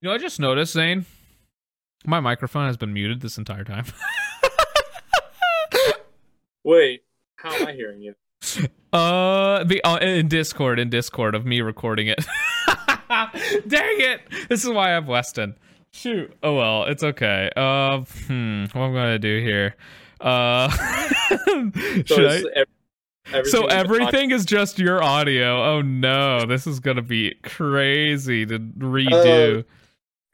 You know, I just noticed, Zane. My microphone has been muted this entire time. Wait, how am I hearing you? Uh, the uh, in Discord, in Discord of me recording it. Dang it! This is why I have Weston. Shoot. Oh well, it's okay. Uh, hmm. What I'm gonna do here? Uh, So, should I? everything So everything is just your audio. Oh no, this is gonna be crazy to redo.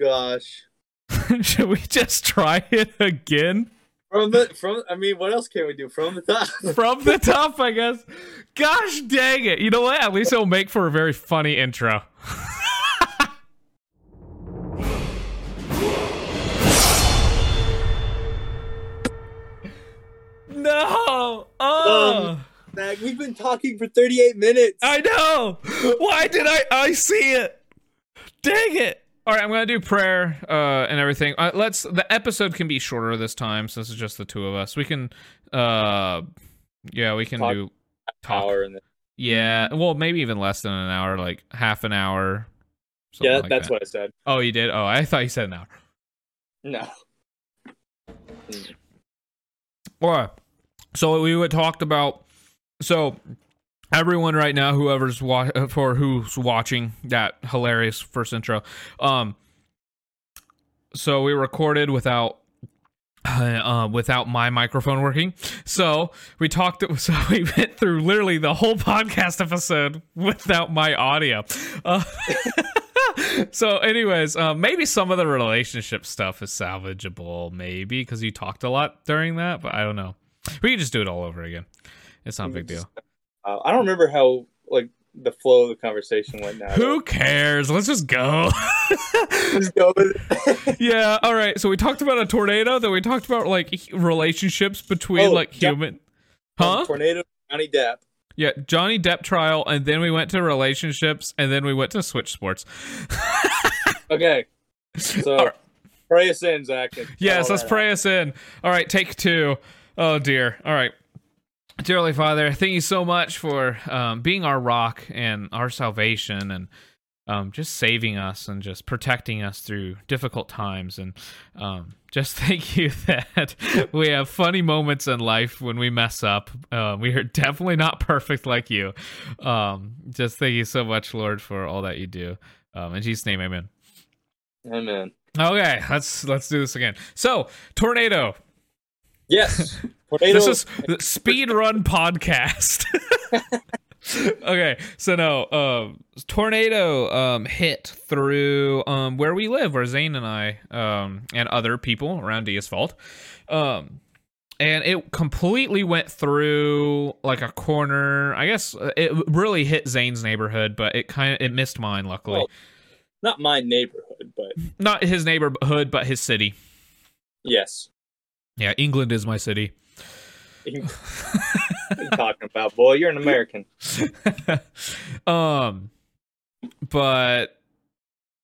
Gosh. Should we just try it again From the from I mean, what else can we do from the top? from the top? I guess. Gosh dang it! You know what? At least it'll make for a very funny intro. no. Oh. Um, Zach, we've been talking for 38 minutes. I know. Why did I? I see it. Dang it. All right, I'm gonna do prayer uh, and everything. Uh, let's. The episode can be shorter this time since it's just the two of us. We can. Uh, yeah, we can Talk- do. Talk. Hour and Yeah. Well, maybe even less than an hour, like half an hour. yeah, like that's that. what I said. Oh, you did. Oh, I thought you said an hour. No. All right. So we would talked about. So everyone right now, whoever's wa- uh, for who's watching that hilarious first intro, um. So we recorded without. Uh, without my microphone working, so we talked. So we went through literally the whole podcast episode without my audio. Uh, so, anyways, uh, maybe some of the relationship stuff is salvageable, maybe because you talked a lot during that, but I don't know. We can just do it all over again. It's not a big deal. Uh, I don't remember how like the flow of the conversation went now. Who cares? Let's just go. Just go with it. yeah. All right. So we talked about a tornado. Then we talked about like relationships between Oh, like Jo- human. Huh? Tornado Johnny Depp. Yeah. Johnny Depp trial, and then we went to relationships, and then we went to Switch Sports. Okay. So All right. pray us in, Zach. Yes, let's that pray us in. All right, take two. Oh dear. All right. Dear Holy Father, thank you so much for um, being our rock and our salvation and um, just saving us and just protecting us through difficult times. And um, just thank you that we have funny moments in life when we mess up. Uh, we are definitely not perfect like you. Um, just thank you so much, Lord, for all that you do. Um, in Jesus' name, amen. Amen. Okay, let's let's do this again. So, tornado. Yes. This is the speed run podcast. okay, so no, um, tornado um, hit through um, where we live, where Zane and I um, and other people around Deus Vult. Um, and it completely went through like a corner. I guess uh, it really hit Zane's neighborhood, but it kind of it missed mine. Luckily, Well- not my neighborhood, but not his neighborhood, but his city. yes. Yeah, England is my city. What are you talking about, boy? You're an American. um but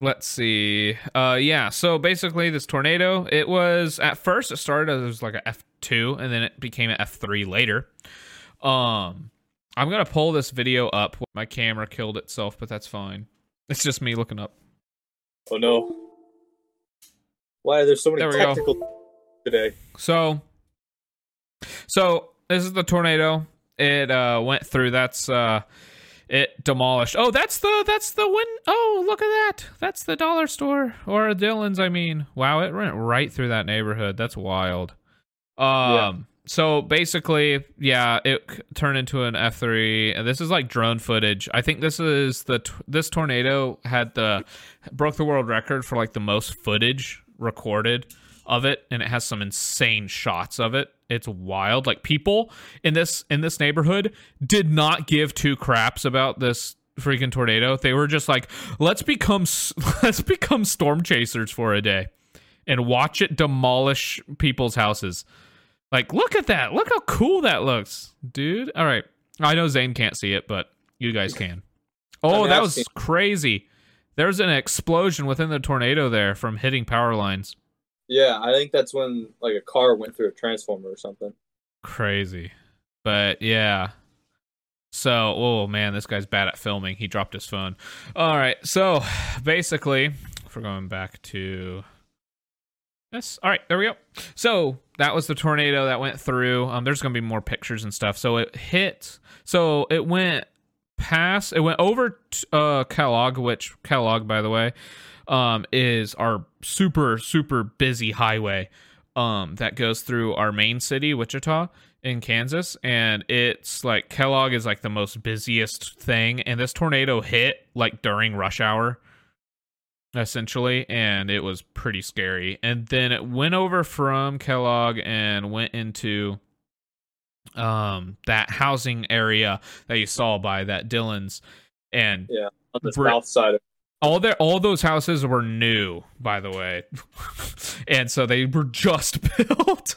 let's see uh yeah so basically this tornado it was at first it started as like a f2 and then it became an f3 later um i'm gonna pull this video up my camera killed itself but that's fine it's just me looking up Oh no. Why are there so many There technical today? So, so this is the tornado. It uh went through. That's uh, it demolished. Oh, that's the that's the win. Oh, look at that. That's the dollar store or Dillons. I mean, wow, it went right through that neighborhood. That's wild. Um. Yeah. So basically, yeah, it turned into an F three. And this is like drone footage. I think this is the t- this tornado had the broke the world record for like the most footage recorded of it and it has some insane shots of it. It's wild. Like people in this in this neighborhood did not give two craps about this freaking tornado. They were just like let's become let's become storm chasers for a day and watch it demolish people's houses. Like look at that. Look how cool that looks. Dude. All right. I know zane can't see it but you guys can. Oh, oh that was crazy. There's an explosion within the tornado there from hitting power lines Yeah, I think that's when like a car went through a transformer or something. crazy but yeah so oh man this guy's bad at filming he dropped his phone all right so basically if we're going back to this. All right, there we go. So that was the tornado that went through. Um, there's gonna be more pictures and stuff. So it hit. So it went past. It went over t- uh Kellogg, which Kellogg, by the way, um, is our super super busy highway um that goes through our main city, Wichita in Kansas, and it's like Kellogg is like the most busiest thing, and this tornado hit like during rush hour essentially, and it was pretty scary. And then it went over from Kellogg and went into um that housing area that you saw by that Dillons and Yeah, on the Br- south side of all their all those houses were new by the way. And so they were just built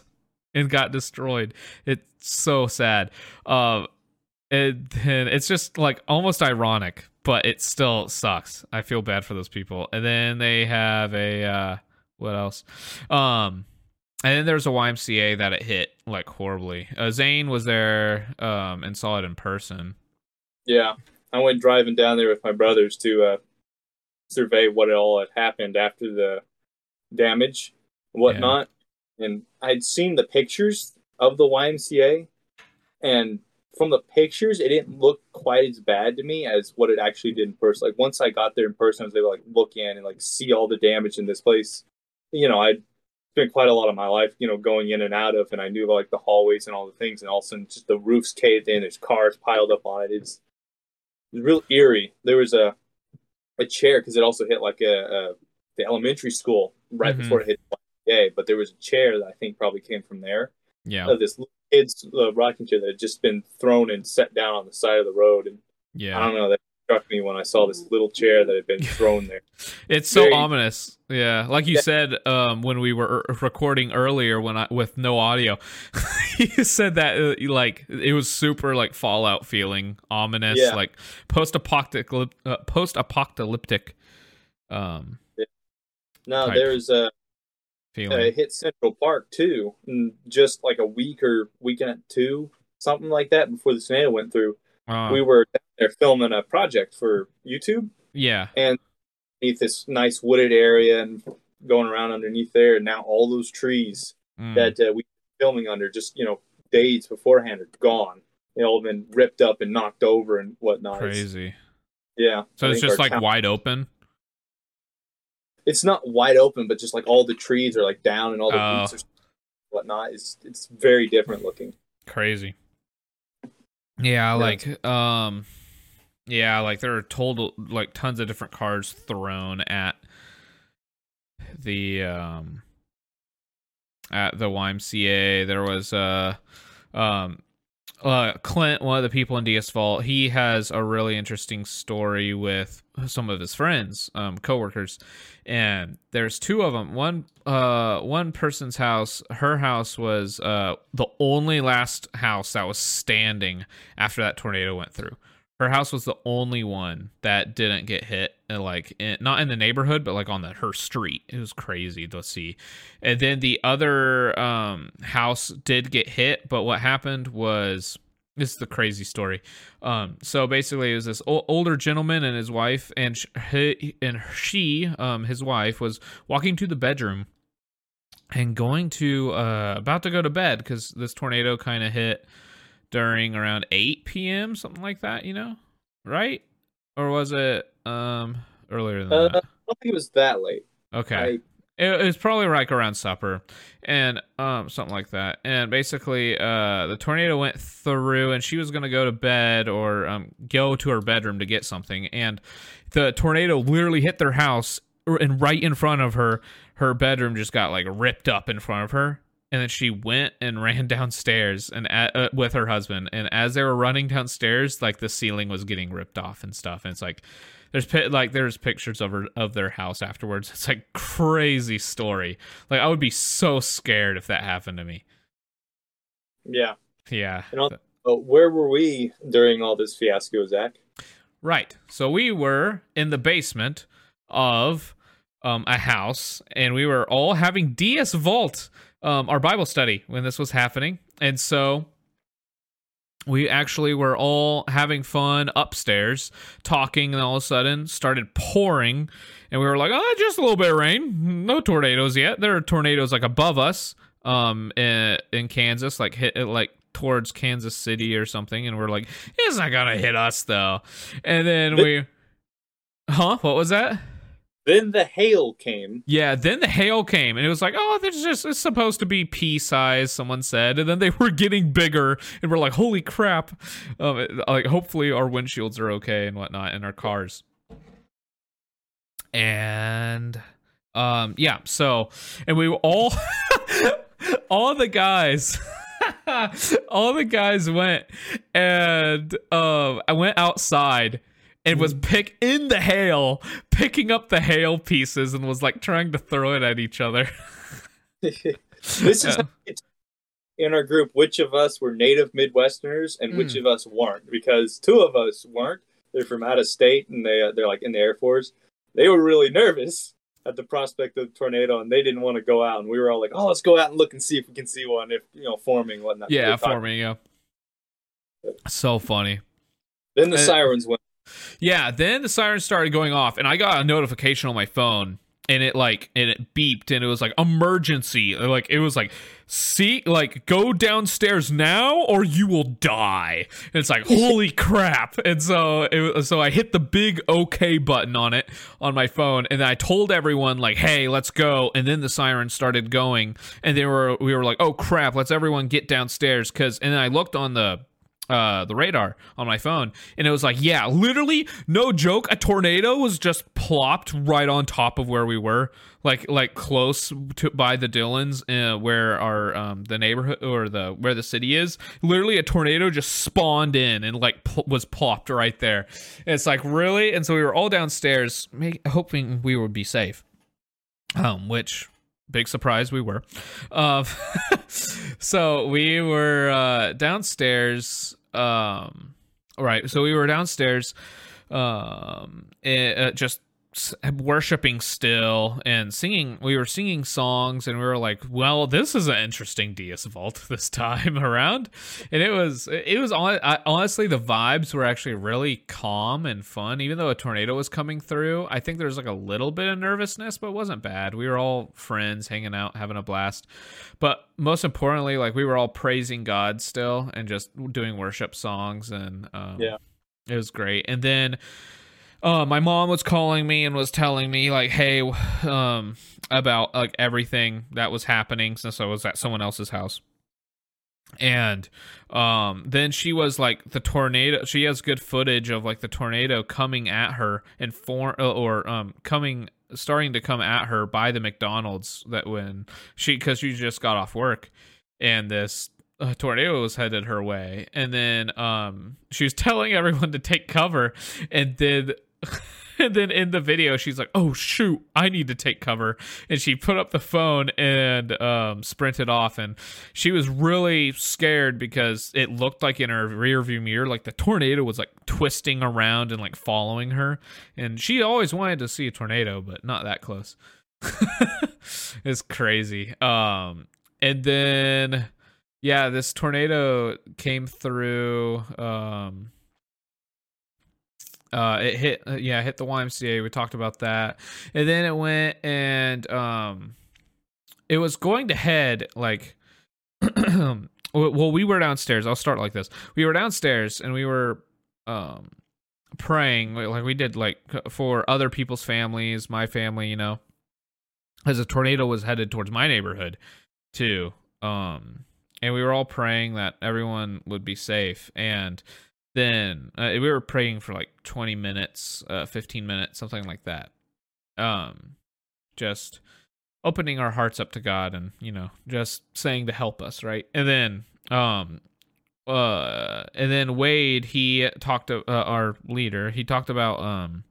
and got destroyed. It's so sad. Um and then it's just like almost ironic but it still sucks. I feel bad for those people. And then they have a uh what else? Um and then there's a ymca that it hit like horribly. Uh, zane was there um and saw it in person. Yeah, I went driving down there with my brothers to uh, survey what it all had happened after the damage whatnot. And I'd seen the pictures of the YMCA, and from the pictures, it didn't look quite as bad to me as what it actually did in person. Like once I got there in person, I was able to like look in and like see all the damage in this place. You know, I'd spent quite a lot of my life, you know, going in and out of, and I knew like the hallways and all the things, and all of a sudden just the roof's caved in, there's cars piled up on it. It's it was real eerie. There was a a chair because it also hit like a, a the elementary school right Mhm. before it hit the YMCA, but there was a chair that I think probably came from there. yeah this little kid's uh, rocking chair that had just been thrown and set down on the side of the road, and yeah I don't know that struck me when I saw this little chair that had been thrown there. It's so Very- ominous. Yeah, like you Yeah. said um, when we were er- recording earlier, when I with no audio, you said that uh, like it was super like Fallout feeling, ominous, Yeah. like post apocalyptic, uh, post apocalyptic, um, No, there's a feeling. uh, hit Central Park too, just like a week or weekend two, something like that before the tornado went through. Uh, we were there filming a project for YouTube yeah, And underneath this nice wooded area and going around underneath there. And now all those trees mm, that uh, we were filming under just, you know, days beforehand are gone. They all been ripped up and knocked over and whatnot. It's- crazy. yeah. So I it's just like town- wide open. it's not wide open, but just like all the trees are like down and all the Oh. roots are whatnot. It's, it's very different looking. Crazy. Yeah, like um yeah, like there are total like tons of different cards thrown at the um at the YMCA. There was uh um uh Clint, one of the people in Deus Vult, he has a really interesting story with some of his friends, um coworkers. And there's two of them. One uh one person's house, her house was uh the only last house that was standing after that tornado went through. Her house was the only one that didn't get hit, uh, like in, not in the neighborhood, but like on the her street. It was crazy to see. And then the other um, house did get hit, but what happened was this is the crazy story. Um, so basically, it was this o- older gentleman and his wife, and sh- he, and she, um, his wife, was walking to the bedroom and going to uh, about to go to bed because this tornado kind of hit during around 8 p.m. something like that. You know, right? Or was it um earlier than Uh, that? I don't think it was that late. Okay. I, It, was probably like around supper and um something like that. And basically uh the tornado went through and she was to go to bed or um go to her bedroom to get something. And the tornado literally hit their house and right in front of her her bedroom just got like ripped up in front of her. And then she went and ran downstairs and uh, with her husband. And as they were running downstairs like the ceiling was getting ripped off and stuff. And it's like there's like there's pictures of her of their house afterwards it's like crazy story like i would be so scared if that happened to me yeah. yeah And But where were we during all this fiasco, Zach? Right. So we were in the basement of um, a house, and we were all having Deus Vult, um, our Bible study, when this was happening. And so we actually were all having fun upstairs talking and all of a sudden started pouring and we were like oh just a little bit of rain. No tornadoes yet. There are tornadoes like above us um in, in kansas like hit like towards kansas city or something and we're like it's not gonna hit us though. And then we huh? What was that then the hail came. Yeah, then the hail came, and it was like, oh, this is just it's supposed to be pea size. Someone said, and then they were getting bigger, and we're like, holy crap! Um, like, hopefully our windshields are okay and whatnot, in our cars. And, um, yeah. So, and we all, all the guys. all the guys went and um I went outside and was pick in the hail, picking up the hail pieces and was like trying to throw it at each other. this is yeah. in our group which of us were native Midwesterners and mm. which of us weren't because two of us weren't. They're from out of state and they they're like in the Air Force. They were really nervous at the prospect of tornado and they didn't want to go out and we were all like, "Oh, let's go out and look and see if we can see one if, you know, forming whatnot." Yeah, forming, yeah. So funny. Then the uh, sirens went yeah, then the sirens started going off, and I got a notification on my phone, and it like and it beeped, and it was like emergency. Like it was like, see, like go downstairs now, or you will die. And it's like holy crap! And so it, so I hit the big OK button on it on my phone, and then I told everyone like, hey, let's go. And then the sirens started going, and they were we were like, oh crap, let's everyone get downstairs because. And then I looked on the uh the radar on my phone. And it was like yeah literally no joke a tornado was just plopped right on top of where we were like like close to by the dillons uh, where our um the neighborhood or the where the city is. Literally a tornado just spawned in and like pl- was plopped right there. And it's like really? And so we were all downstairs hoping we would be safe. Um which big surprise we were. Uh, so we were uh, downstairs um, right so we were downstairs um, it, uh, just worshiping still and singing we were singing songs and we were like well this is an interesting Deus Vult this time around. And it was it was honestly the vibes were actually really calm and fun. Even though a tornado was coming through i think there was like a little bit of nervousness but it wasn't bad. We were all friends hanging out having a blast. But most importantly like we were all praising god still and just doing worship songs and um, yeah. it was great. And then uh, my mom was calling me and was telling me like, hey, um, about like everything that was happening since I was at someone else's house. And um, then she was like the tornado. She has good footage of like the tornado coming at her and for uh, or um coming starting to come at her by the McDonald's that when she because she just got off work and this a tornado was headed her way and then um she was telling everyone to take cover and then and then in the video she's like oh shoot i need to take cover. And she put up the phone and um, sprinted off. And she was really scared because it looked like in her rear view mirror like the tornado was like twisting around and like following her. And she always wanted to see a tornado but not that close. It's crazy. Um and then yeah this tornado came through um uh, it hit, uh, yeah, hit the YMCA. We talked about that, and then it went and um, it was going to head like, well, we were downstairs. I'll start like this. We were downstairs and we were um praying like we did like for other people's families, my family, you know, as a tornado was headed towards my neighborhood too. Um, and we were all praying that everyone would be safe and then uh, we were praying for like 20 minutes uh, 15 minutes something like that. Um just opening our hearts up to god and you know just saying to help us right? And then um uh and then wade he talked to uh, our leader he talked about um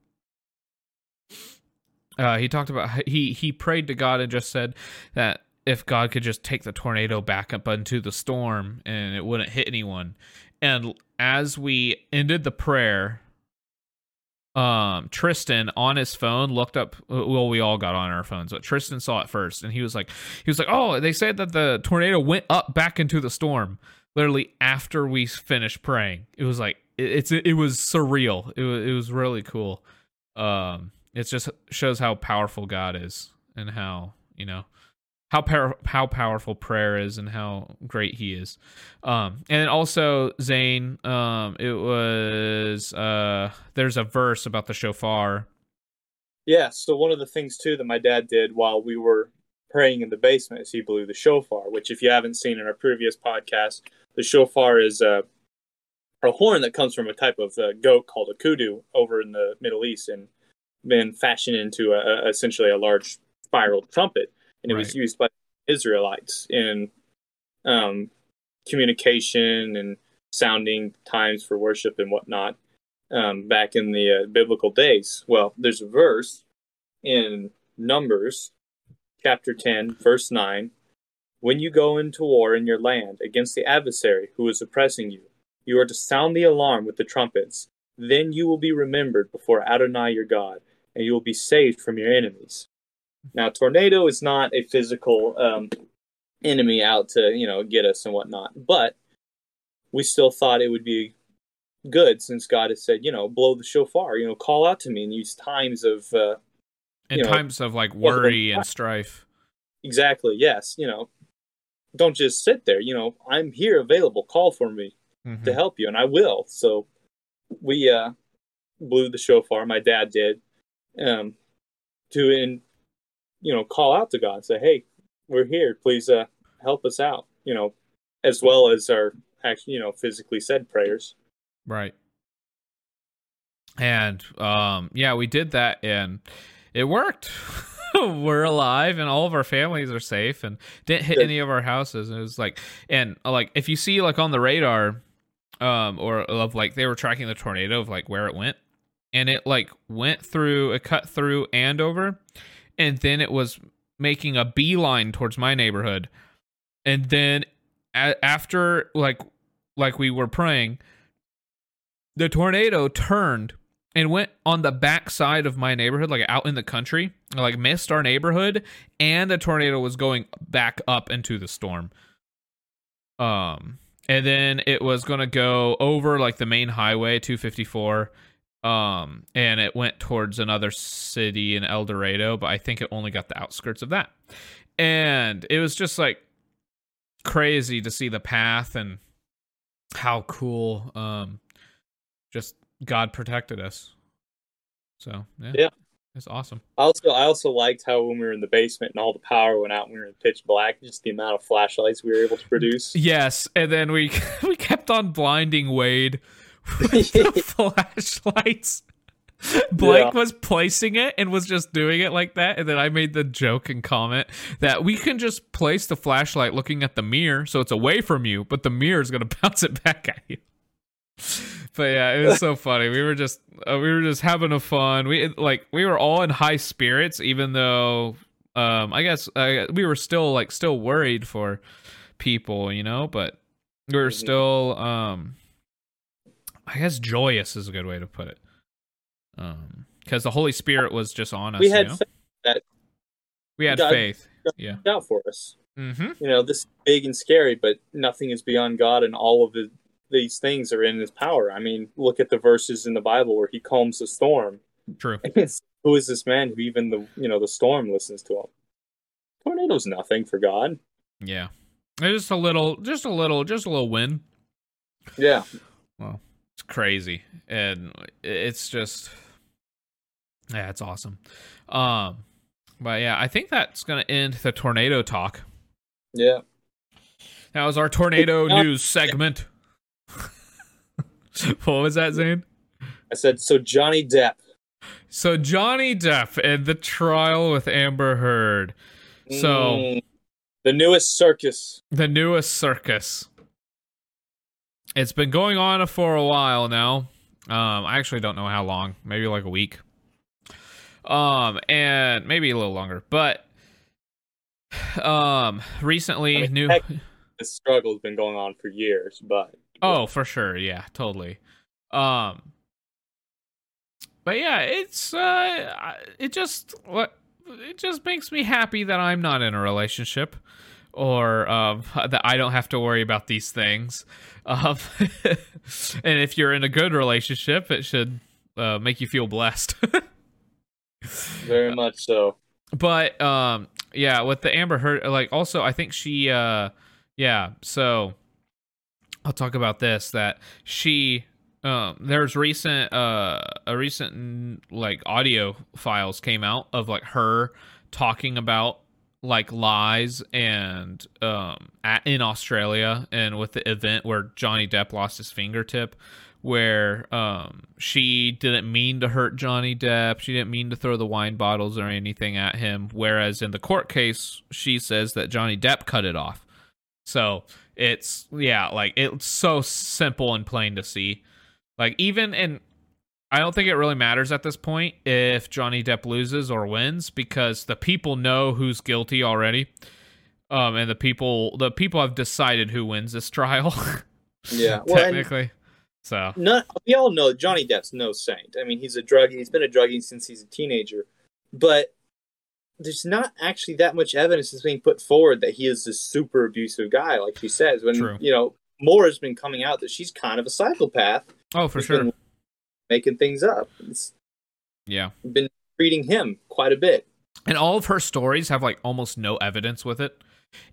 uh he talked about he he prayed to god and just said that if god could just take the tornado back up into the storm and it wouldn't hit anyone. And as we ended the prayer, um Tristan on his phone looked up well we all got on our phones but Tristan saw it first and he was like he was like oh they said that the tornado went up back into the storm literally after we finished praying. It was like it, it's it was surreal. It was it was really cool. Um, it just shows how powerful God is and how you know how how powerful prayer is and how great He is. Um, and also Zane, um, it was uh, there's a verse about the shofar. Yeah. So one of the things too that my dad did while we were praying in the basement is he blew the shofar. Which, if you haven't seen in our previous podcast, the shofar is a, a horn that comes from a type of uh, goat called a kudu over in the Middle East and been fashioned into a, essentially a large spiral trumpet. And it right. was used by Israelites in um, communication and sounding times for worship and whatnot um, back in the uh, biblical days. Well, there's a verse in Numbers chapter 10, verse 9 when you go into war in your land against the adversary who is oppressing you, you are to sound the alarm with the trumpets. Then you will be remembered before Adonai your God, and you will be saved from your enemies. Now, tornado is not a physical um, enemy out to you know get us and whatnot, but we still thought it would be good since God has said, you know, blow the shofar, you know, call out to me in these times of uh, in times know, of like worry and strife. Exactly. Yes. You know, don't just sit there. You know, I'm here available. Call for me mm-hmm. to help you, and I will. So we uh, blew the shofar. My dad did um, to in you know call out to God, say, "Hey, we're here. Please uh, help us out." You know, as well as our actually you know physically said prayers. Right. And um, yeah, we did that, and it worked. we're alive and all of our families are safe and didn't hit any of our houses. And it was like, and uh, like if you see like on the radar, um, or of like they were tracking the tornado of like where it went, and it like went through, it cut through Andover, and then it was making a beeline towards my neighborhood, and then a- after like like we were praying, the tornado turned and went on the back side of my neighborhood, like out in the country, like missed our neighborhood, and the tornado was going back up into the storm. Um, and then it was gonna go over like the main highway, 254. Um, and it went towards another city in El Dorado, but I think it only got the outskirts of that. And it was just like crazy to see the path and how cool um just God protected us. So yeah, yeah, it's awesome. Also, I also liked how when we were in the basement and all the power went out, and we were in pitch black, just the amount of flashlights we were able to produce. Yes, and then we we kept on blinding Wade with the flashlights. Blake yeah. was placing it and was just doing it like that. And then I made the joke and comment that we can just place the flashlight looking at the mirror so it's away from you, but the mirror is going to bounce it back at you but yeah, it was so funny. We were just uh, we were just having a fun. We like we were all in high spirits, even though um I guess uh, we were still like still worried for people, you know, but we were mm-hmm. still um I guess joyous is a good way to put it. Um because the Holy Spirit was just on us. We had you know? that we had God, faith. God yeah, out for us. Mm-hmm. You know, this is big and scary, but nothing is beyond God, and all of His these things are in his power. I mean, look at the verses in the Bible where he calms the storm. True. who is this man who even the you know the storm listens to him? Tornado's nothing for God. Yeah, just a little, just a little, just a little win. Yeah. Well, it's crazy, and it's just, yeah, it's awesome. Um, but yeah, I think that's gonna end the tornado talk. Yeah. That was our tornado news segment. what was that, Zane? I said, so Johnny Depp. So Johnny Depp and the trial with Amber Heard. So mm, the newest circus. The newest circus. It's been going on for a while now. Um, I actually don't know how long. Maybe like a week. Um, and maybe a little longer. But um, recently, I mean, new. Heck, this struggle's been going on for years, but Oh, for sure. Yeah, totally. Um But yeah, it's uh it just what it just makes me happy that I'm not in a relationship or um, that I don't have to worry about these things. Um, and if you're in a good relationship, it should uh, make you feel blessed. Very much so. But um, yeah, with the Amber Heard, like also, I think she, uh, yeah. So I'll talk about this. That she, um, there's recent, uh, a recent like audio files came out of like her talking about like lies and um at, in Australia and with the event where Johnny Depp lost his fingertip where um she didn't mean to hurt Johnny Depp. She didn't mean to throw the wine bottles or anything at him. Whereas in the court case she says that Johnny Depp cut it off. So it's yeah like it's so simple and plain to see. Like even in I don't think it really matters at this point if Johnny Depp loses or wins because the people know who's guilty already. Um, and the people the people have decided who wins this trial. yeah, well, technically. So not, we all know Johnny Depp's no saint. I mean, he's a drug. He's been a druggie since he's a teenager, but there's not actually that much evidence that's being put forward that he is this super abusive guy, like she says. When True. you know more has been coming out that she's kind of a psychopath. Oh, for sure making things up. It's yeah, been treating him quite a bit. And all of her stories have like almost no evidence with it.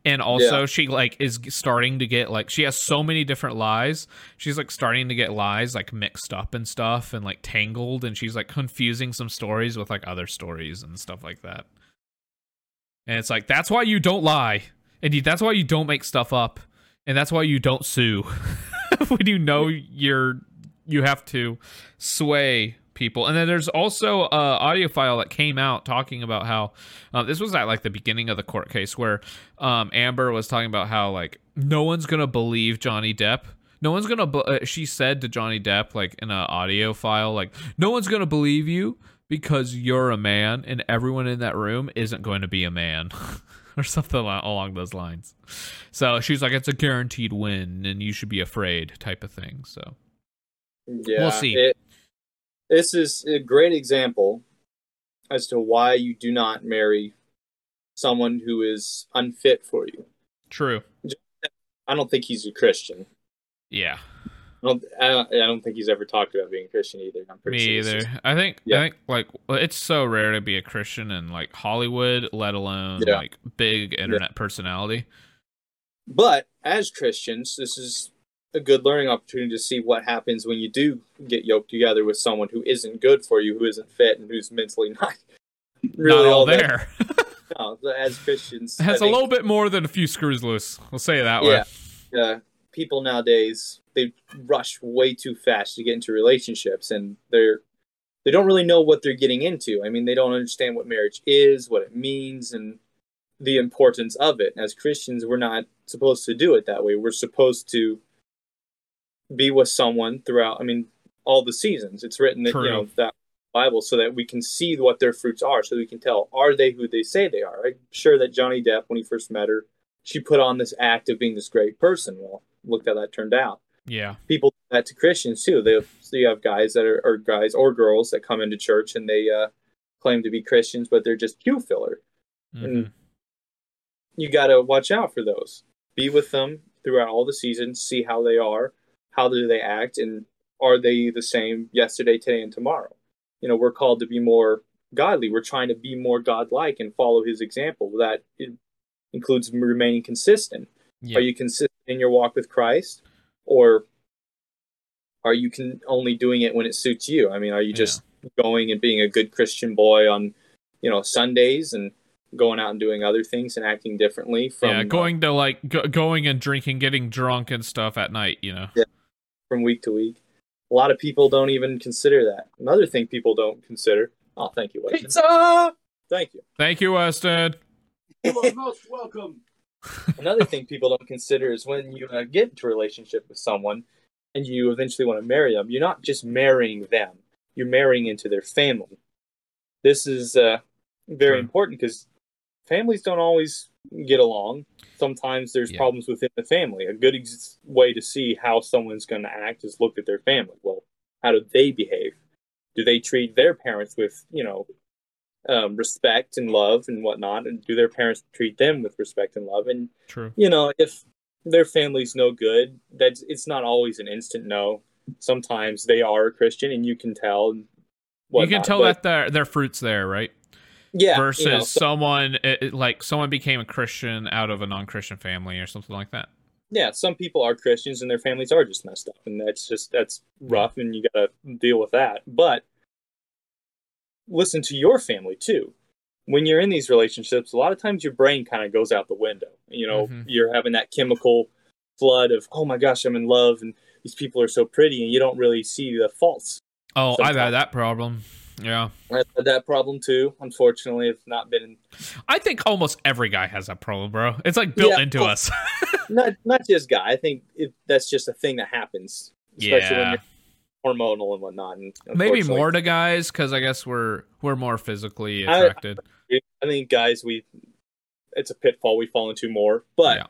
And also yeah. she like is starting to get like she has so many different lies. She's like starting to get lies like mixed up and stuff and like tangled and she's like confusing some stories with like other stories and stuff like that. And it's like that's why you don't lie. And that's why you don't make stuff up. And that's why you don't sue. when you know you're you have to sway people. And then there's also a audio file that came out talking about how uh, this was at like the beginning of the court case where um, Amber was talking about how like no one's gonna believe Johnny Depp. No one's gonna. Be- uh, she said to Johnny Depp like in an audio file like no one's gonna believe you because you're a man and everyone in that room isn't going to be a man. or something along those lines. So she's like, it's a guaranteed win, and you should be afraid, type of thing. So yeah, we'll see. It, this is a great example as to why you do not marry someone who is unfit for you. True. I don't think he's a Christian. Yeah. I don't, I don't, I don't think he's ever talked about being a Christian either. I'm pretty Me either. Just, I think yeah. I think like it's so rare to be a Christian in like Hollywood, let alone yeah. like big internet yeah. personality. But as Christians, this is a good learning opportunity to see what happens when you do get yoked together with someone who isn't good for you, who isn't fit, and who's mentally not really not all, all there. no, as Christians, it has a little bit more than a few screws loose. We'll say it that way. Yeah, people nowadays they rush way too fast to get into relationships, and they're they don't really know what they're getting into. I mean, they don't understand what marriage is, what it means, and the importance of it. As Christians, we're not supposed to do it that way. We're supposed to be with someone throughout. I mean, all the seasons. It's written that True. you know that Bible so that we can see what their fruits are, so we can tell are they who they say they are. I'm sure that Johnny Depp, when he first met her, she put on this act of being this great person. Well, look how that turned out. Yeah, people do that to Christians too. They have, so you have guys that are or guys or girls that come into church and they uh, claim to be Christians, but they're just pew filler. Mm-hmm. And you got to watch out for those. Be with them throughout all the seasons. See how they are how do they act and are they the same yesterday today and tomorrow? You know we're called to be more godly. We're trying to be more godlike and follow his example. That includes remaining consistent. Yeah. are you consistent in your walk with christ or are you can only doing it when it suits you? I mean are you just yeah. going and being a good christian boy on you know sundays and going out and doing other things and acting differently from yeah going to like go- going and drinking getting drunk and stuff at night you know? Yeah from week to week. A lot of people don't even consider that. Another thing people don't consider. Oh, thank you, Weston. Pizza. Thank you. Thank you, Weston. You are most welcome. Another thing people don't consider is when you uh, get into a relationship with someone and you eventually want to marry them, you're not just marrying them, you're marrying into their family. This is uh, very important because families don't always get along. Sometimes there's yeah. problems within the family. A good ex- way to see how someone's going to act is look at their family. Well, how do they behave? Do they treat their parents with, you know, um, respect and love and whatnot, and do their parents treat them with respect and love? And True. you know, if their family's no good, that's it's not always an instant no. Sometimes they are a Christian, and you can tell. and you can tell but- that their their fruits there, right? Yeah, Versus you know, so- someone like someone became a Christian out of a non-Christian family or something like that. yeah, some people are Christians and their families are just messed up, and that's just that's rough, and you got to deal with that. But listen to your family too. When you're in these relationships, a lot of times your brain kind of goes out the window. You know, Mhm. you're having that chemical flood of, oh my gosh, I'm in love, and these people are so pretty, and you don't really see the faults. Oh, I've had that problem. Yeah. I've had that problem too. Unfortunately, it's not been I think almost every guy has that problem, bro. It's like built Yeah, into well, us. not not just guy. I think it, that's just a thing that happens, especially when you're hormonal and whatnot. And Maybe more to guys because I guess we're we're more physically I- attracted. I think guys, we it's a pitfall we fall into more. But Yeah.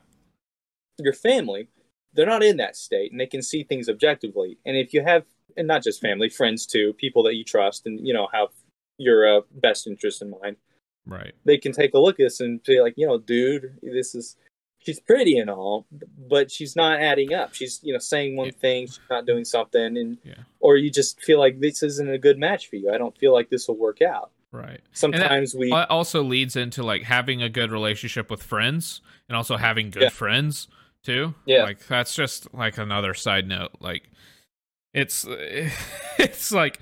your family, they're not in that state, and they can see things objectively. And if you have, and not just family, friends too, people that you trust, and you know have your uh, best interest in mind, right. they can take a look at this and be like, you know, dude, this is. She's pretty and all, but she's not adding up. She's, you know, saying one Yeah. thing, she's not doing something, and Yeah. or you just feel like this isn't a good match for you. I don't feel like this will work out. Right. Sometimes we, also leads into like having a good relationship with friends and also having good Yeah. friends too. Yeah. Like that's just like another side note. Like it's it's like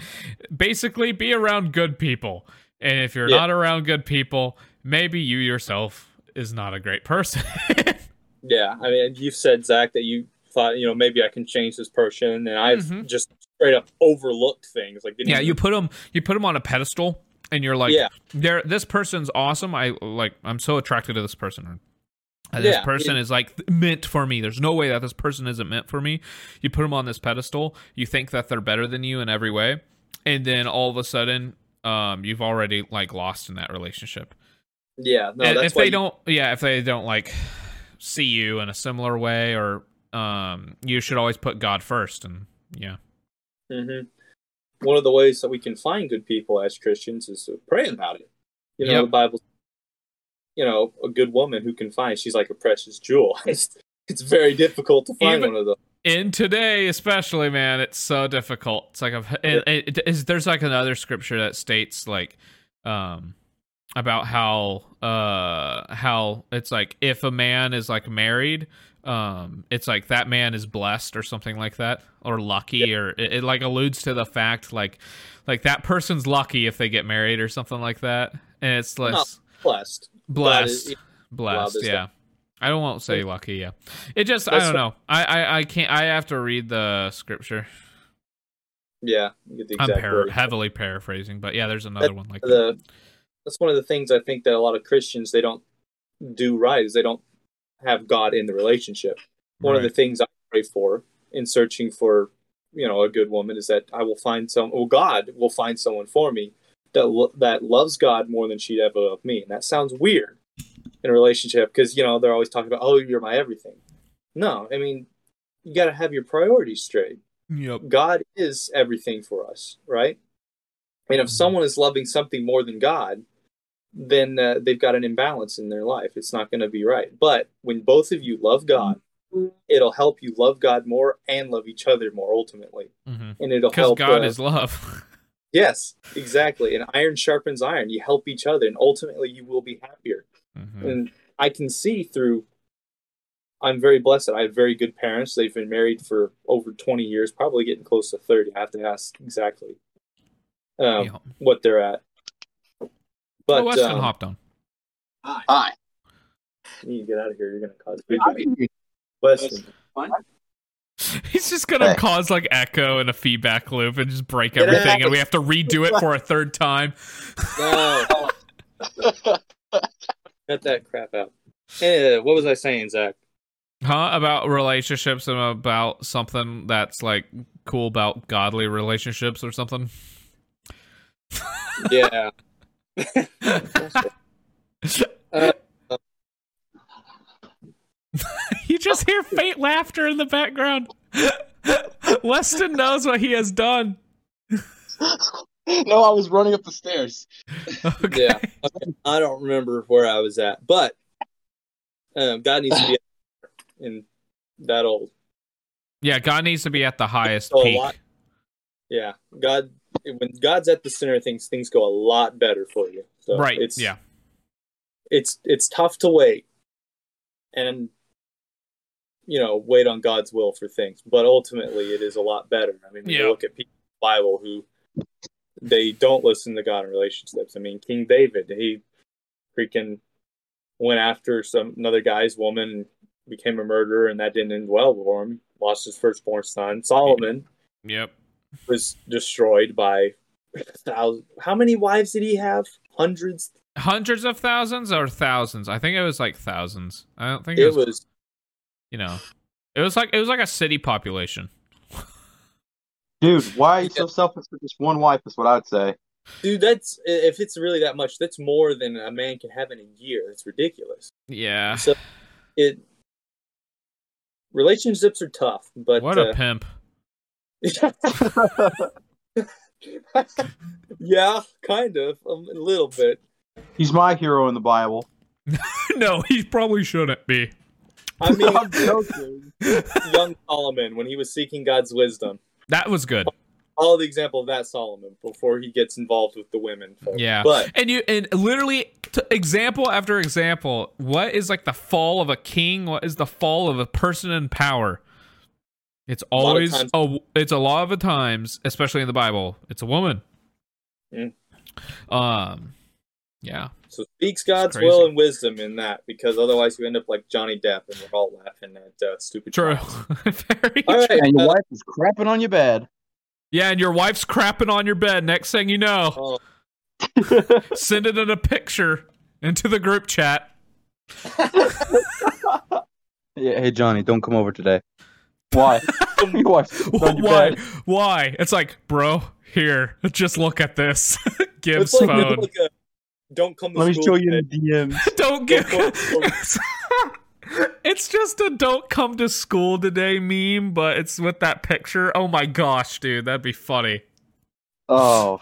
basically be around good people. And if you're Yeah. not around good people, maybe you yourself is not a great person. Yeah, I mean, you've said Zach that you thought, you know, maybe I can change this person, and I've Mhm. just straight up overlooked things. Like, didn't yeah, even- you put them you put them on a pedestal and you're like Yeah. there this person's awesome. I like I'm so attracted to this person. Uh, This person it- is like meant for me. There's no way that this person isn't meant for me. You put them on this pedestal. You think that they're better than you in every way, and then all of a sudden, um, you've already like lost in that relationship. yeah, no, if they you- don't, yeah, if they don't like see you in a similar way, or um, you should always put God first. And yeah, Mhm. One of the ways that we can find good people as Christians is to pray about it. You know, Yep. the Bible, you know, a good woman who can find, she's like a precious jewel. It's, it's very difficult to find Even- one of those. in today especially man it's so difficult. It's like a, it, it, there's like another scripture that states like um about how uh how it's like if a man is like married um it's like that man is blessed or something like that or lucky or it, it like alludes to the fact like like that person's lucky if they get married or something like that. And it's less Blessed. blessed blessed yeah i don't won't say lucky yeah it just i don't know I, I i can't i have to read the scripture Yeah, get the i'm para- heavily paraphrasing but yeah there's another one like that. that's one of the things I think that a lot of Christians they don't do right is they don't have God in the relationship. One of the things I pray for in searching for you know a good woman is that I will find some. Well, God will find someone for me that lo- that loves God more than she'd ever love me, and that sounds weird in a relationship because you know they're always talking about oh you're my everything. No, I mean you got to have your priorities straight. yep God is everything for us, right? And if Mhm. someone is loving something more than God, then uh, they've got an imbalance in their life. It's not going to be right. But when both of you love God, it'll help you love God more and love each other more ultimately. because And it'll help. god uh, is love yes, exactly. And iron sharpens iron. You help each other, and ultimately you will be happier. Mhm. And I can see through. I'm very blessed. I have very good parents. They've been married for over 20 years, probably getting close to 30. I have to ask exactly um, Yeah. what they're at. But oh, Weston um, hopped on Hi. you need to get out of here. You're going to cause I feedback. mean, Weston, fine. he's just gonna Hey. cause like echo and a feedback loop and just break Get everything out. and we have to redo it for a third time no, cut that crap out. Eh, what was I saying, Zach? huh about relationships and about something that's like cool about godly relationships or something Yeah. Uh, you just hear faint laughter in the background. Weston knows what he has done. no, I was running up the stairs. Okay. Yeah. I don't remember where I was at, but um, God needs to be in that old. Yeah, God needs to be at the highest So peak. lot- Yeah, God. When God's at the center of things, things go a lot better for you. So right. It's yeah. it's it's tough to wait and you know wait on god's will for things but ultimately it is a lot better i mean Yeah. you look at people in the bible who they don't listen to god in relationships i mean king david he freaking went after some another guy's woman became a murderer and that didn't end well for him lost his firstborn son solomon Yep. was destroyed by thousands how many wives did he have hundreds Hundreds of thousands or thousands? I think it was like thousands. I don't think it, it was you know. It was like it was like a city population. Dude, why are you so selfish with just one wife? Is what I'd say. Dude, that's if it's really that much, that's more than a man can have in a year. That's ridiculous. Yeah. So it relationships are tough, but What a uh, pimp. yeah, kind of um, a little bit. He's my hero in the Bible. no, he probably shouldn't be. I mean, I'm joking. young Solomon when he was seeking God's wisdom. That was good. All the example of that Solomon before he gets involved with the women. folk. Yeah. but And you and literally t- example after example, what is like the fall of a king? What is the fall of a person in power? It's always times- a it's a lot of the times, especially in the Bible, it's a woman. Mm. Um yeah. so speaks God's will and wisdom in that because otherwise you end up like Johnny Depp and we're all laughing at uh, stupid. True. trials. Very All right, And your uh, wife is crapping on your bed. Yeah, and your wife's crapping on your bed. Next thing you know, oh, send it in a picture into the group chat. Yeah, hey Johnny, don't come over today. Why? your wife's on your Why? bed. Why? It's like, bro, here, just look at this. Gibbs it's like, phone. like a, don't come to Let me school show you in the DMs. don't get. It's just a "don't come to school today" meme, but it's with that picture. Oh my gosh, dude, that'd be funny. Oh.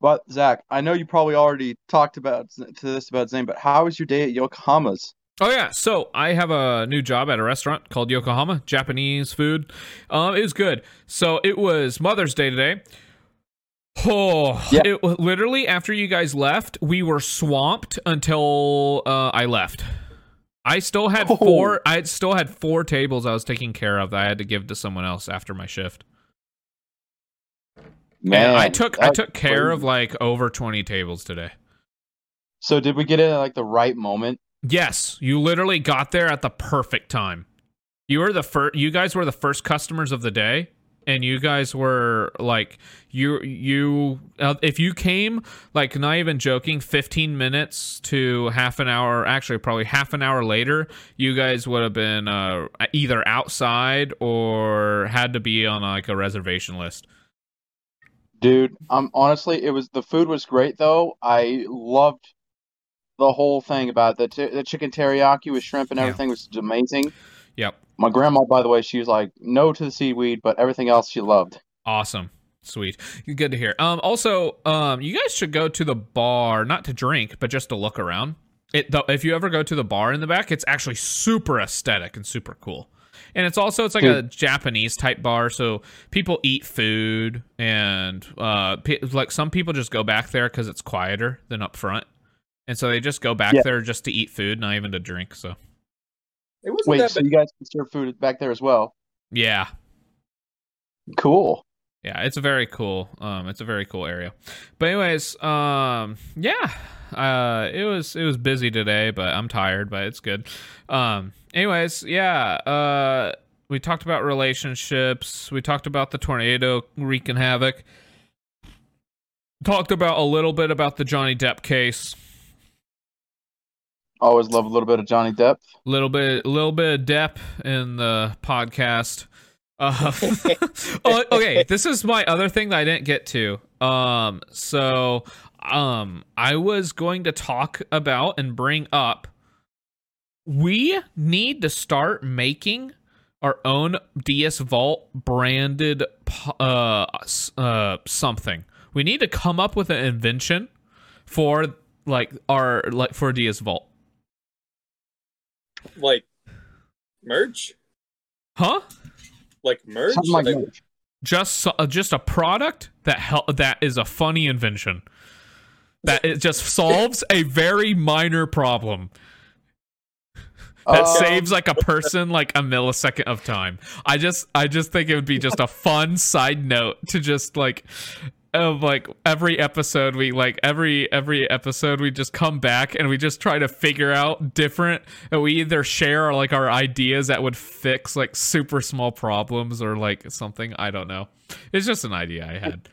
But Zach, I know you probably already talked about to this about Zane, but how was your day at Yokohama's? Oh yeah, so I have a new job at a restaurant called Yokohama, Japanese food. Um, it was good. So it was Mother's Day today. Oh, Yeah. it literally after you guys left, we were swamped until uh, I left. I still had Oh. four. I still had four tables I was taking care of that I had to give to someone else after my shift. Man, and I took I took care crazy. of like over twenty tables today. So did we get it at like the right moment? Yes, you literally got there at the perfect time. You were the first. You guys were the first customers of the day, and you guys were like you you. Uh, if you came like not even joking, fifteen minutes to half an hour, actually probably half an hour later, you guys would have been uh, either outside or had to be on like a reservation list. Dude, um honestly, it was the food was great though. I loved the whole thing about the t- the chicken teriyaki with shrimp and Yeah. everything was amazing. Yep, My grandma, by the way, she was like no to the seaweed, but everything else she loved. awesome. Sweet. Good to hear. Um also, um you guys should go to the bar, not to drink, but just to look around. It though if you ever go to the bar in the back, it's actually super aesthetic and super cool. And it's also it's like a Japanese type bar, so people eat food and uh pe- like some people just go back there cuz it's quieter than up front. And so they just go back Yeah. there just to eat food, not even to drink. So, It wasn't Wait, that so bad. you guys can serve food back there as well? yeah. Cool. yeah it's a very cool um it's a very cool area but anyways um yeah uh it was it was busy today but i'm tired but it's good um anyways yeah uh we talked about relationships we talked about the tornado wreaking havoc talked about a little bit about the johnny depp case Always love a little bit of Johnny Depp. little bit a little bit of depp in the podcast uh, oh, okay this is my other thing that i didn't get to um so um i was going to talk about and bring up we need to start making our own Deus Vult branded uh uh something We need to come up with an invention for like our like for Deus Vult. Like merch? Huh? Like merch? Something like Like, that. Just uh, just a product that hel- that is a funny invention. That it just solves a very minor problem. that Um, saves like a person like a millisecond of time. I just I just think it would be just a fun side note to just like of like every episode we like every every episode we just come back and we just try to figure out different and we either share like our ideas that would fix like super small problems or like something I don't know. It's just an idea I had.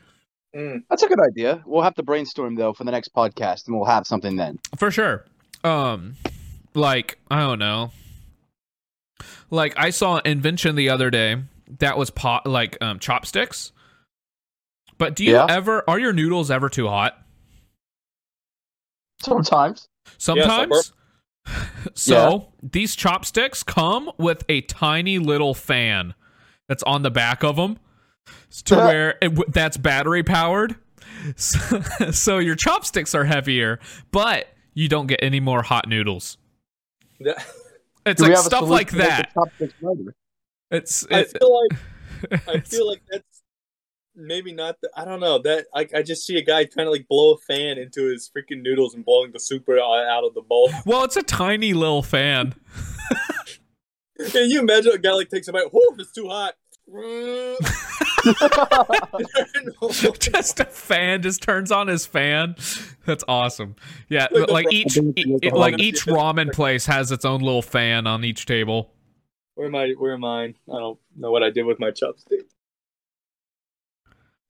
mm, That's a good idea. We'll have to brainstorm though for the next podcast, and we'll have something then. For sure. Um like I don't know. Like I saw an invention the other day that was pot like um chopsticks. But do you Yeah. ever are your noodles ever too hot? Sometimes. Sometimes. so these chopsticks come with a tiny little fan that's on the back of them to where it, that's battery powered. So, so your chopsticks are heavier, but you don't get any more hot noodles. Yeah. It's Do like stuff like to make the that. chopsticks lighter? It's I feel like I feel like that's maybe not the, I don't know. That I, I just see a guy trying to like blow a fan into his freaking noodles and blowing the soup out uh, out of the bowl. well, it's a tiny little fan. Can you imagine a guy like takes a bite? Whoo, it's too hot. just a fan just turns on his fan. That's awesome. Yeah, Like like each e- like each ramen place has its own little fan on each table. where am I? Where am I? I don't know what I did with my chopstick.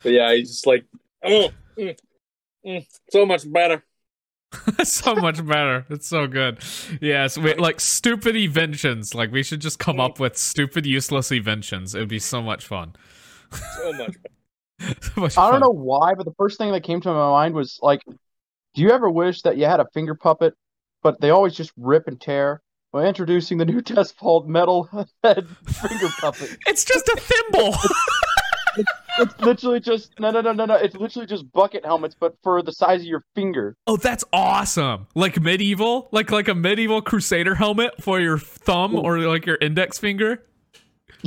But yeah, he's just like, oh, mm, mm, so much better. so much better. It's so good. Yes, we, like stupid inventions. Like we should just come up with stupid, useless inventions. It would be so much fun. So much better. so much I don't know why, but the first thing that came to my mind was like, do you ever wish that you had a finger puppet, but they always just rip and tear? By introducing the new test called Metal Head Finger Puppet. It's just a thimble. It's literally just no, no, no, no, no. It's literally just bucket helmets, but for the size of your finger. oh, that's awesome. Like medieval, like like a medieval crusader helmet for your thumb or like your index finger.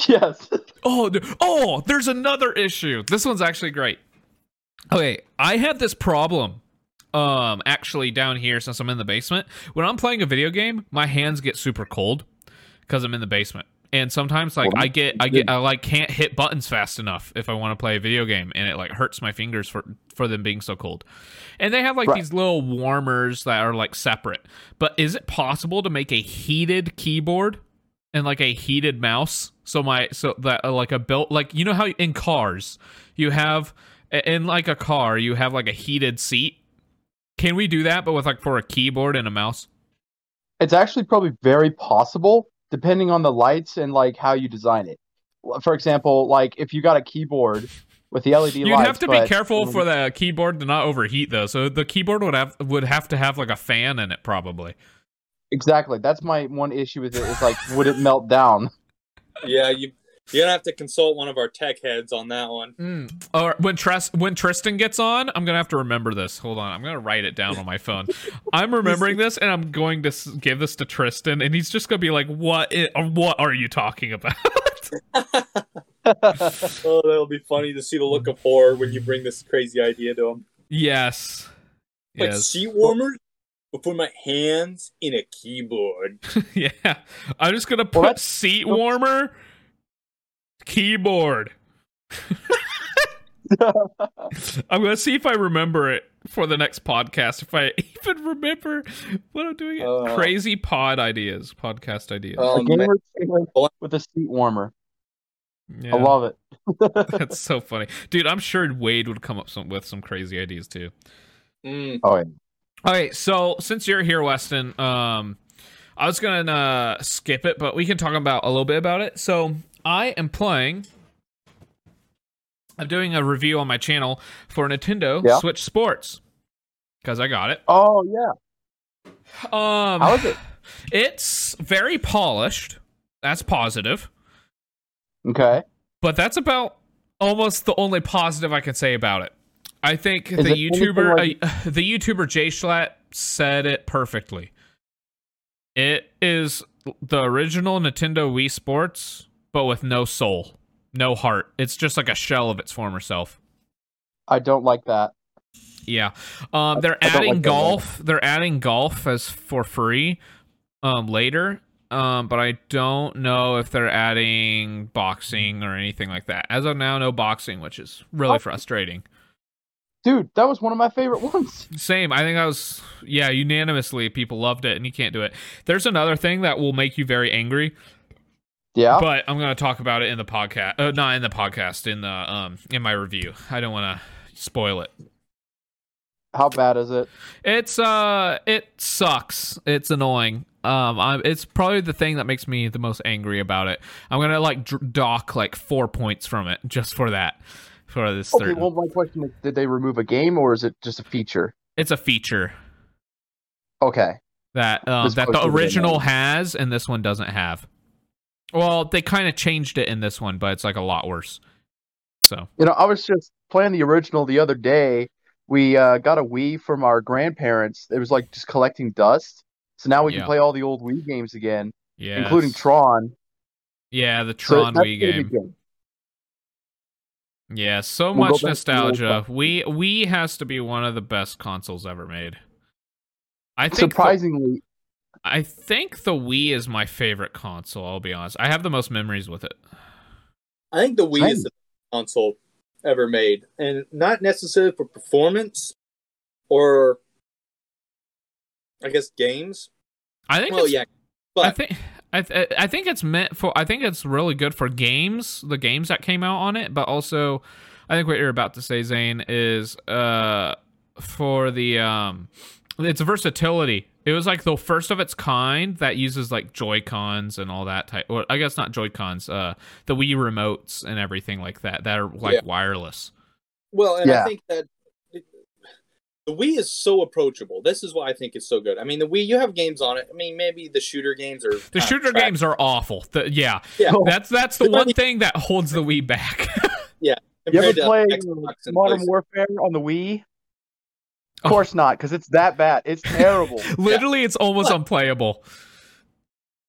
Yes. Oh, oh, there's another issue. This one's actually great. Okay, I had this problem um actually down here since I'm in the basement. When I'm playing a video game, my hands get super cold cuz I'm in the basement. And sometimes like Well, I get I get I like can't hit buttons fast enough if I want to play a video game and it like hurts my fingers for for them being so cold. And they have like Right. these little warmers that are like separate. But is it possible to make a heated keyboard and like a heated mouse? So my so that uh, like a built like you know how in cars you have in like a car you have like a heated seat. Can we do that but with like for a keyboard and a mouse? It's actually probably very possible, depending on the lights and like how you design it. For example, like if you got a keyboard with the LED lights, You'd lights, have to be but- careful mm-hmm. for the keyboard to not overheat though. So the keyboard would have would have to have like a fan in it probably. Exactly. That's my one issue with it. Is like, would it melt down? Yeah, you you're gonna have to consult one of our tech heads on that one. Hmm. Or when Tris- when Tristan gets on, I'm gonna have to remember this. Hold on, I'm gonna write it down on my phone. I'm remembering this, and I'm going to s- give this to Tristan, and he's just gonna be like, "What? I- uh, what are you talking about?" Oh, that'll be funny to see the look of horror when you bring this crazy idea to him. yes, Like yes, seat warmers, but put my hands in a keyboard. yeah. I'm just gonna put that's- seat warmer, keyboard. I'm gonna see if I remember it for the next podcast. If I even remember what I'm doing. Uh, Crazy pod ideas, podcast ideas. A man. gamer table with a seat warmer. Yeah. I love it. That's so funny, dude. I'm sure Wade would come up some, with some crazy ideas too. Mm, Oh, yeah. Okay, so since you're here, Weston, um, I was gonna uh, skip it, but we can talk about a little bit about it. So I am playing. I'm doing a review on my channel for Nintendo Yeah. Switch Sports because I got it. Oh yeah. Um, How is it? It's very polished. That's positive. Okay. but that's about almost the only positive I can say about it. I think Is the YouTuber, like- uh, the YouTuber JSchlatt said it perfectly. It is the original Nintendo Wii Sports, but with no soul, no heart. It's just like a shell of its former self. I don't like that. Yeah. Um, they're I adding like that golf. They're adding golf as for free um, later. Um, but I don't know if they're adding boxing or anything like that. As of now, no boxing, which is really Oh. frustrating. Dude, that was one of my favorite ones. Same. I think I was yeah, unanimously people loved it and you can't do it. There's another thing that will make you very angry, Yeah. but I'm going to talk about it in the podcast. Uh, not in the podcast, in the um in my review. I don't want to spoil it. How bad is it? It's uh it sucks. It's annoying. Um I it's probably the thing that makes me the most angry about it. I'm going to like dr- dock like 4 points from it just for that. For this Okay, certain. well, my question is, did they remove a game or is it just a feature? it's a feature Okay. that um, that the posted it in original has and this one doesn't have. Well, they kind of changed it in this one, but it's like a lot worse. So You know, I was just playing the original the other day. We uh, got a Wii from our grandparents. It was like just collecting dust. So now we Yeah. can play all the old Wii games again, yeah, including Tron. yeah, the Tron that's Wii game. Yeah, so We'll much back to the old nostalgia. We Wii has to be one of the best consoles ever made. I think Surprisingly, I think the Wii is my favorite console. I'll be honest. I have the most memories with it. I think the Wii Same. is the best console ever made, and not necessarily for performance or, I guess, games. I think Well, it's yeah, I think I, th- I think it's meant for. I think it's really good for games, the games that came out on it, but also, I think what you're about to say, Zane, is uh for the um, its versatility. It was like the first of its kind that uses like Joy Cons and all that type. Or I guess not Joy Cons. Uh, the Wii remotes and everything like that that are like Yeah. wireless. well, and Yeah. I think that it, the Wii is so approachable. This is why I think it's so good. I mean, the Wii, you have games on it. I mean, maybe the shooter games are The shooter games are awful. The, yeah, Yeah. that's that's the one thing that holds the Wii back. Yeah. You ever to play Modern PlayStation. Warfare on the Wii? Oh. Of course not, because it's that bad. It's terrible. Literally, it's almost But- unplayable.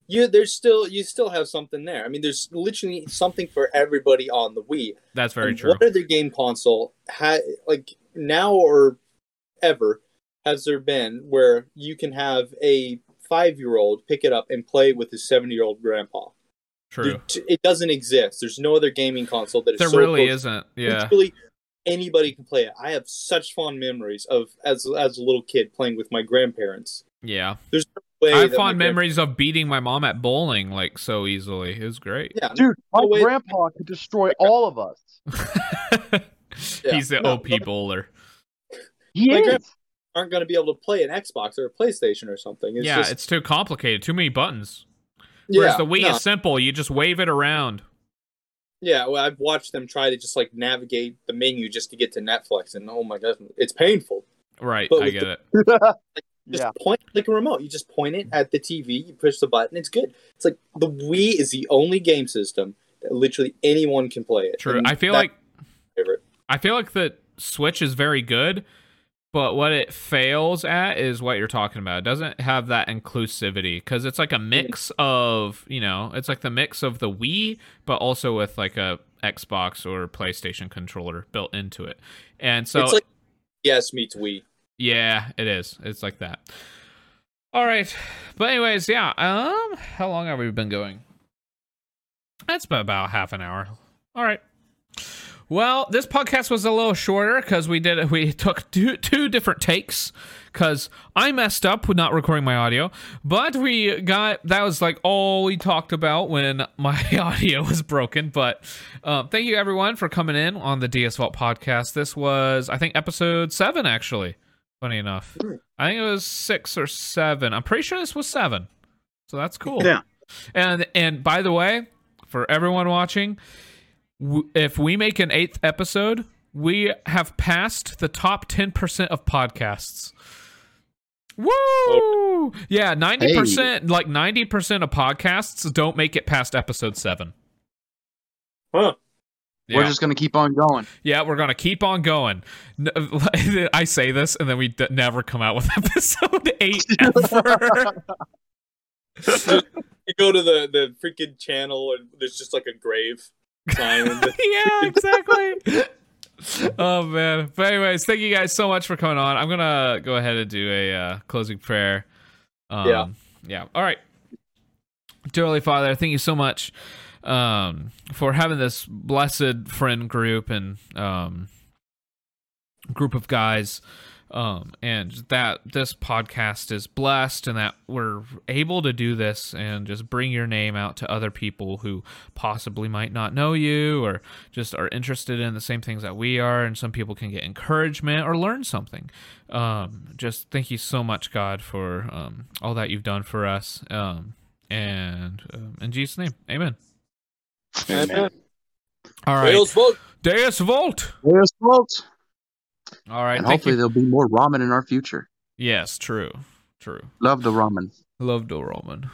You there's still you still have something there. I mean, there's literally something for everybody on the Wii. That's very And true. What other game console ha like now or ever has there been where you can have a five year old pick it up and play with his seventy year old grandpa? True. There- It doesn't exist. There's no other gaming console that is There so really close. isn't. Yeah. Literally anybody can play it. I have such fond memories of as as a little kid playing with my grandparents. Yeah. There's no way I have fond memories of beating my mom at bowling like so easily. It was great. Yeah, Dude, my No way- grandpa could destroy all of us. Yeah. He's the No, OP but- bowler. He My is. aren't going to be able to play an Xbox or a PlayStation or something. It's yeah, just, it's too complicated. Too many buttons. Whereas yeah, the Wii no. is simple. You just wave it around. Yeah, well, I've watched them try to just like navigate the menu just to get to Netflix, and oh my god, it's painful. Right. But I with get it. Just yeah. point like a remote. You just point it at the TV, you push the button, it's good. It's like the Wii is the only game system that literally anyone can play it. True. And I feel like favorite. I feel like the Switch is very good, but what it fails at is what you're talking about. It doesn't have that inclusivity because it's like a mix of, you know, it's like the mix of the Wii, but also with like a Xbox or PlayStation controller built into it. And so, it's like yes meets Wii. yeah, it is. It's like that. All right, but anyways, yeah. Um, how long have we been going? That's been about half an hour. All right. Well, this podcast was a little shorter because we did we took two two different takes because I messed up with not recording my audio, but we got that was like all we talked about when my audio was broken. But um, thank you everyone for coming in on the Deus Vult podcast. This was I think episode seven actually. Funny enough, I think it was six or seven. I'm pretty sure this was seven, so that's cool. Yeah. And and by the way, for everyone watching, if we make an eighth episode, we have passed the top 10% of podcasts. Woo! Yeah, 90%, like 90% of podcasts don't make it past episode 7. Huh. We're just gonna keep on going. Yeah, we're gonna keep on going. I say this, and then we d- never come out with episode eight ever. You go to the the freaking channel and there's just like a grave the- yeah, exactly. oh man. But anyways, thank you guys so much for coming on. I'm gonna go ahead and do a uh, closing prayer. Um, Yeah. Yeah. All right. Dear Holy Father, thank you so much um, for having this blessed friend group and um, group of guys. Um, and that this podcast is blessed and that we're able to do this and just bring your name out to other people who possibly might not know you or just are interested in the same things that we are. And some people can get encouragement or learn something. Um, just thank you so much, God, for um, all that you've done for us. Um, and um, in Jesus' name, amen. Amen. All right. Wales vote. Deus Vult. There's fault. All right. And hopefully you. there'll be more ramen in our future. Yes, true. True. Love the ramen. Love the Roman.